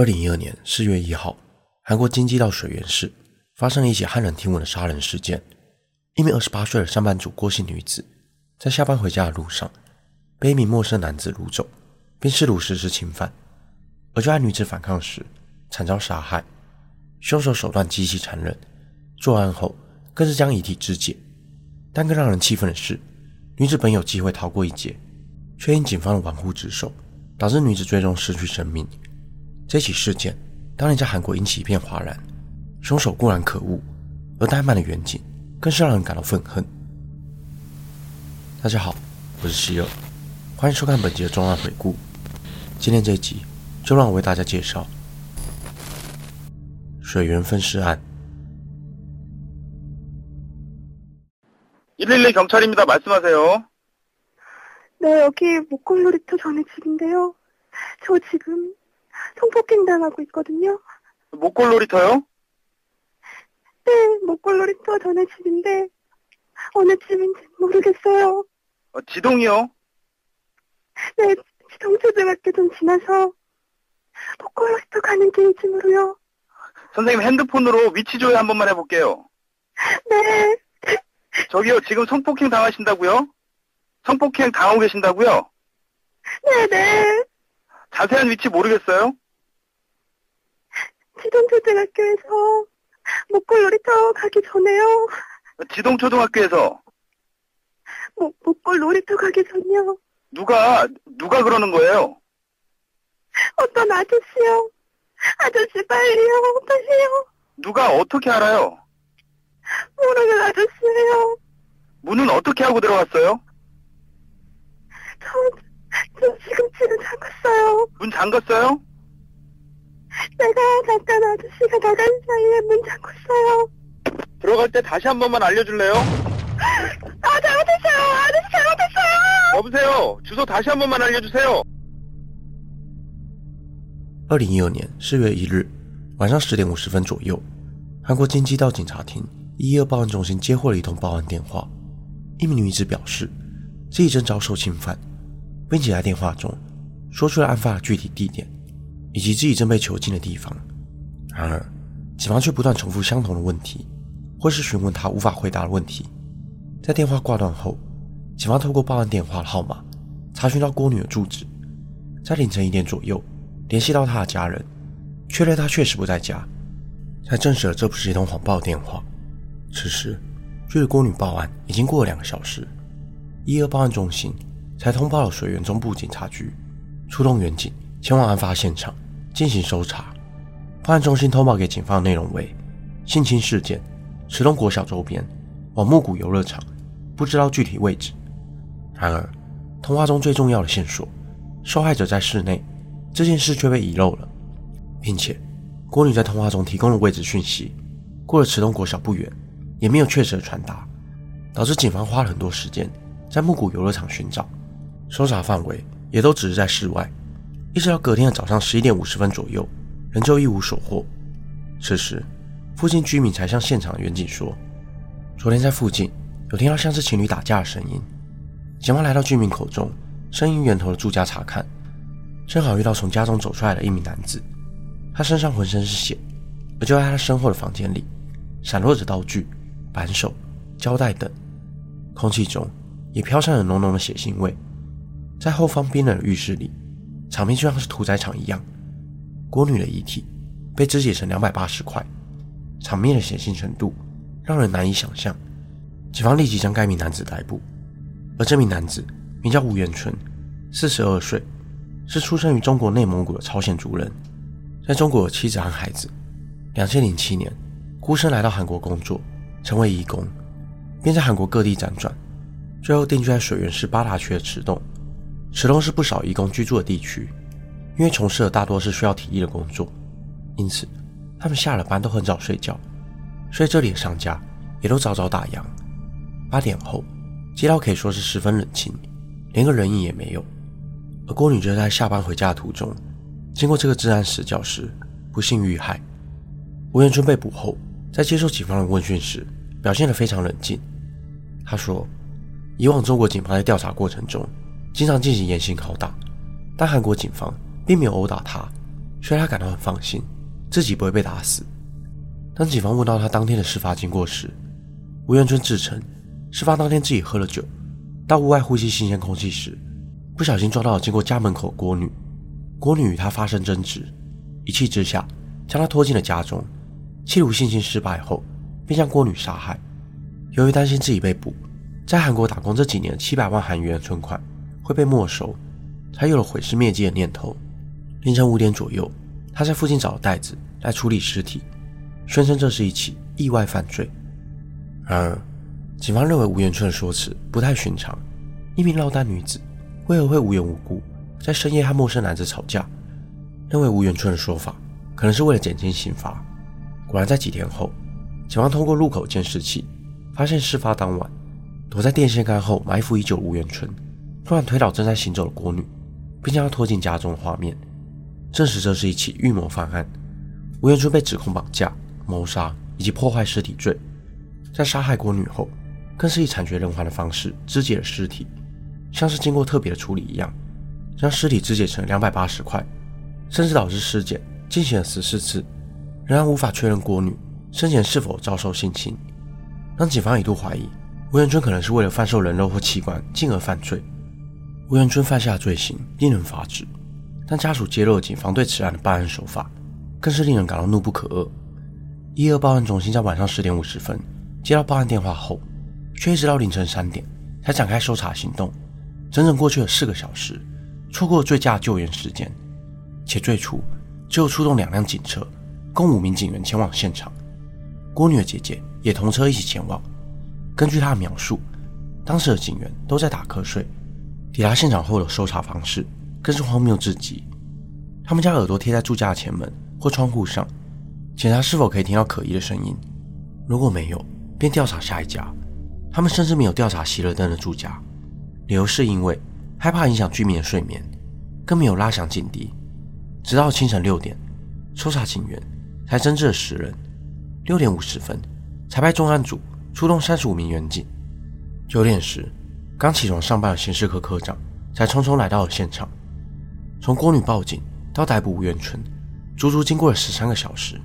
二零一二年四月一号，韩国京畿道水源市发生了一起骇人听闻的杀人事件。一名二十八岁的上班族郭姓女子，在下班回家的路上，被一名陌生男子掳走，并试图实施侵犯。而就在女子反抗时，惨遭杀害。凶手手段极其残忍，作案后更是将遗体肢解。但更让人气愤的是，女子本有机会逃过一劫，却因警方的玩忽职守，导致女子最终失去生命。这起事件当年在韩国引起一片哗然，凶手固然可恶，而怠慢的远景更是让人感到愤恨。大家好，我是希尔，欢迎收看本集的重案回顾。今天这一集就让我为大家介绍水源分尸案。112 경찰입니다. 말씀하세요. 네, 여기 목골놀이터 전에 집인데요. 저 지금 성폭행 당하고 있거든요. 목골놀이터요? 네, 목골놀이터 전에 집인데 어느 집인지 모르겠어요. 어, 지동이요? 네, 지동초등학교 좀 지나서 목골놀이터 가는 길쯤으로요. 선생님 핸드폰으로 위치 조회 한 번만 해볼게요. 네, 저기요, 지금 성폭행 당하신다고요? 성폭행 당하고 계신다고요? 네네. 자세한 위치 모르겠어요? 지동초등학교에서 목골 놀이터 가기 전에요. 지동초등학교에서 목, 목골 놀이터 가기 전요. 누가 누가 그러는 거예요? 어떤 아저씨요. 아저씨 빨리요. 빨리요. 누가 어떻게 알아요? 모르는 아저씨예요. 문은 어떻게 하고 들어갔어요? 저, 저 지금 집에 잠갔어요. 문 잠갔어요? 내가 잠깐 아저씨가 나간 사이에 문 잠궜어요. 들어갈 때 다시 한 번만 알려줄래요? 아, 잘못했어요. 아저씨 잘못했어요. 여보세요. 주소 다시 한 번만 알려주세요. 二零一二年四月一日晚上十点五十分左右，韩国京畿道警察厅一一二报案中心接获了一通报案电话。一名女子表示自己正遭受侵犯，并且在电话中说出了案发的具体地点 以及自己正被囚禁的地方。然而，警方却不断重复相同的问题，或是询问他无法回答的问题。在电话挂断后，警方透过报案电话的号码查询到郭女的住址，在凌晨一点左右。联系到她的家人，确认她确实不在家，才证实了这不是一通谎报电话。此时，距离郭女报案已经过了两个小时，一二报案中心才通报了水源中部警察局，出动员警前往案发现场进行搜查。报案中心通报给警方的内容为：性侵事件，池东国小周边，往木谷游乐场，不知道具体位置。然而，通话中最重要的线索，受害者在室内。这件事却被遗漏了，并且郭女在通话中提供的位置讯息，过了池东国小不远，也没有确实的传达，导致警方花了很多时间在木谷游乐场寻找，搜查范围也都只是在室外，一直到隔天的早上十一点五十分左右，仍旧一无所获。此时，附近居民才向现场的员警说，昨天在附近有听到像是情侣打架的声音，警方来到居民口中声音源头的住家查看。正好遇到从家中走出来的一名男子，他身上浑身是血，而就在他身后的房间里，闪落着刀具、扳手、胶带等，空气中也飘散着浓浓的血腥味。在后方冰冷的浴室里，场面就像是屠宰场一样。郭女的遗体被肢解成两百八十块，场面的血腥程度让人难以想象。警方立即将该名男子逮捕，而这名男子名叫吴元春，四十二岁。是出生于中国内蒙古的朝鲜族人，在中国有妻子和孩子。两千零七年，孤身来到韩国工作，成为移工，并在韩国各地辗转，最后定居在水源市八大区的池洞。池东是不少移工居住的地区，因为从事的大多是需要体力的工作，因此他们下了班都很早睡觉，所以这里的商家也都早早打烊。八点后，街道可以说是十分冷清，连个人影也没有。而郭女就在下班回家的途中，经过这个治安死角时，不幸遇害。吴元春被捕后，在接受警方的问讯时，表现得非常冷静。他说：“以往中国警方在调查过程中，经常进行严刑拷打，但韩国警方并没有殴打他，所以他感到很放心，自己不会被打死。当警方问到他当天的事发经过时，吴元春自称，事发当天自己喝了酒，到屋外呼吸新鲜空气时，不小心撞到了经过家门口的郭女。郭女与他发生争执，一气之下将他拖进了家中，企图性侵失败后，便将郭女杀害。由于担心自己被捕，在韩国打工这几年七百万韩元的存款会被没收，才有了毁尸灭迹的念头。凌晨五点左右，他在附近找了袋子来处理尸体。宣称这是一起意外犯罪，然而，警方认为吴元春的说辞不太寻常。一名落单女子为何会无缘无故在深夜和陌生男子吵架？认为吴元春的说法可能是为了减轻刑罚。果然，在几天后，警方通过路口监视器发现事发当晚躲在电线杆后埋伏已久的吴元春突然推倒正在行走的郭女，并将她拖进家中的画面，证实这是一起预谋犯案。吴元春被指控绑架。谋杀以及破坏尸体罪，在杀害郭女后，更是以惨绝人寰的方式肢解了尸体，像是经过特别的处理一样，将尸体肢解成两百八十块，甚至导致尸检进行了十四次，仍然无法确认郭女生前是否遭受性侵，让警方一度怀疑吴元春可能是为了贩售人肉或器官进而犯罪。吴元春犯下的罪行令人发指，但家属揭露警方对此案的办案手法，更是令人感到怒不可遏。一二报案中心在晚上十点五十分接到报案电话后，却一直到凌晨三点才展开搜查行动，整整过去了四个小时，错过了最佳救援时间。且最初只有出动两辆警车，共五名警员前往现场，郭女的姐姐也同车一起前往。根据她的描述，当时的警员都在打瞌睡，抵达现场后的搜查方式更是荒谬至极。他们将耳朵贴在住家的前门或窗户上。检查是否可以听到可疑的声音，如果没有，便调查下一家。他们甚至没有调查熄了灯的住家，理由是因为害怕影响居民的睡眠，更没有拉响警笛。直到清晨六点，搜查警员才增至了十人。六点五十分，才派重案组出动三十五名员警。九点时，刚起床上班的刑事科科长才匆匆来到了现场。从郭女报警到逮捕吴元春，足足经过了十三个小时。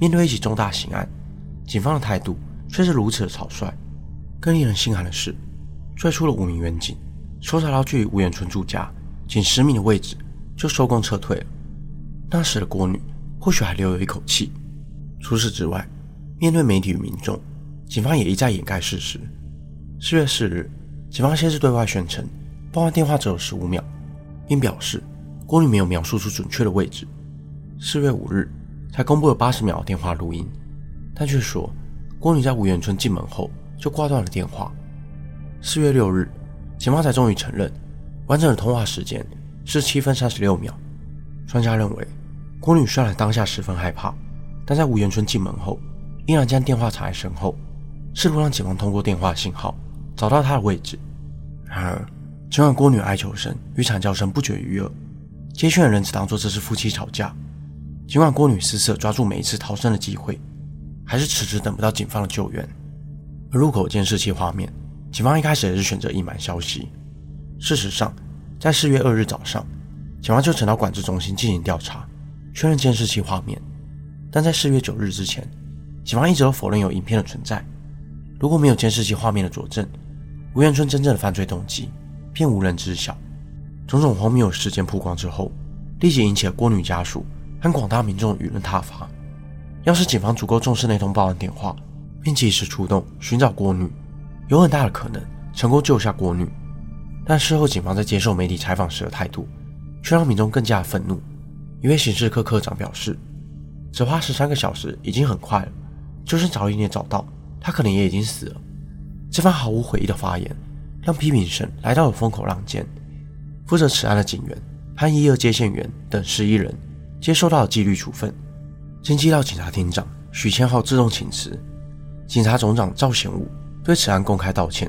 面对一起重大刑案，警方的态度却是如此的草率。更令人心寒的是，最初的五名员警搜查到距离吴元春住家仅十米的位置，就收工撤退了。那时的郭女或许还留有一口气。除此之外，面对媒体与民众，警方也一再掩盖事实。四月四日，警方先是对外宣称报案电话只有十五秒，并表示郭女没有描述出准确的位置。四月五日。才公布了八十秒电话录音，但却说郭女在吴元春进门后就挂断了电话。四月六日，警方才终于承认完整的通话时间是七分三十六秒。专家认为，郭女虽然当下十分害怕，但在吴元春进门后，依然将电话藏在身后，试图让警方通过电话信号找到他的位置。然而，尽管郭女哀求声与惨叫声不绝于耳，接讯的人只当作这是夫妻吵架。尽管郭女死死抓住每一次逃生的机会，还是迟迟等不到警方的救援。而入口监视器画面，警方一开始也是选择隐瞒消息。事实上，在四月二日早上，警方就曾到管制中心进行调查，确认监视器画面。但在四月九日之前，警方一直都否认有影片的存在。如果没有监视器画面的佐证，吴元春真正的犯罪动机便无人知晓。种种荒谬事件曝光之后，立即引起了郭女家属。和广大民众舆论挞伐。要是警方足够重视那通报案电话，并及时出动寻找郭女，有很大的可能成功救下郭女。但事后警方在接受媒体采访时的态度，却让民众更加愤怒。一位刑事科科长表示：“只花十三个小时已经很快了，就算早一点找到，他可能也已经死了。”这番毫无悔意的发言，让批评声来到了风口浪尖。负责此案的警员和一二接线员等十一人。接受到了纪律处分，经济道警察厅长许千浩自动请辞，警察总长赵贤武对此案公开道歉，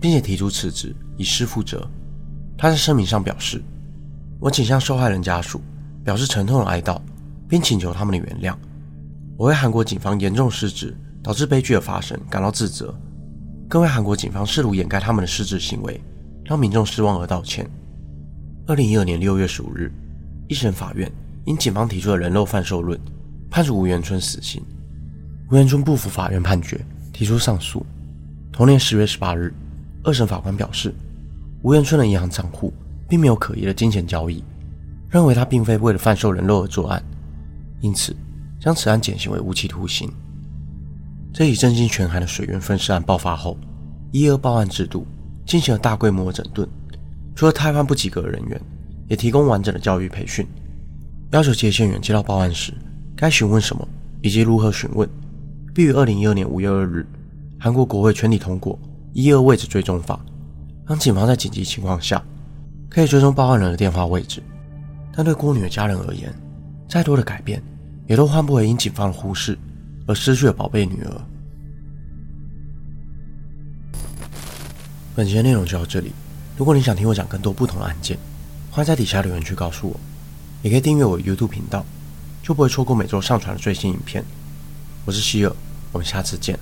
并且提出辞职以示负责。他在声明上表示：“我谨向受害人家属表示沉痛的哀悼，并请求他们的原谅。我为韩国警方严重失职导致悲剧的发生感到自责，更为韩国警方试图掩盖他们的失职行为让民众失望而道歉。”二零一二年六月十五日，一审法院。因警方提出的人肉贩售论，判处吴元春死刑。吴元春不服法院判决，提出上诉。同年十月十八日，二审法官表示，吴元春的银行账户并没有可疑的金钱交易，认为他并非为了贩售人肉而作案，因此将此案减刑为无期徒刑。这起震惊全韩的水源分尸案爆发后，一二报案制度进行了大规模的整顿，除了汰换不及格的人员，也提供完整的教育培训，要求接线员接到报案时该询问什么以及如何询问，并于二零一二年五月二日，韩国国会全体通过一二位置追踪法，让警方在紧急情况下可以追踪报案人的电话位置。但对郭女的家人而言，再多的改变也都换不回因警方的忽视。而失去了宝贝女儿。本期的内容就到这里。如果你想听我讲更多不同的案件，欢迎在底下留言区告诉我。也可以订阅我的 YouTube 频道，就不会错过每周上传的最新影片。我是希尔，我们下次见。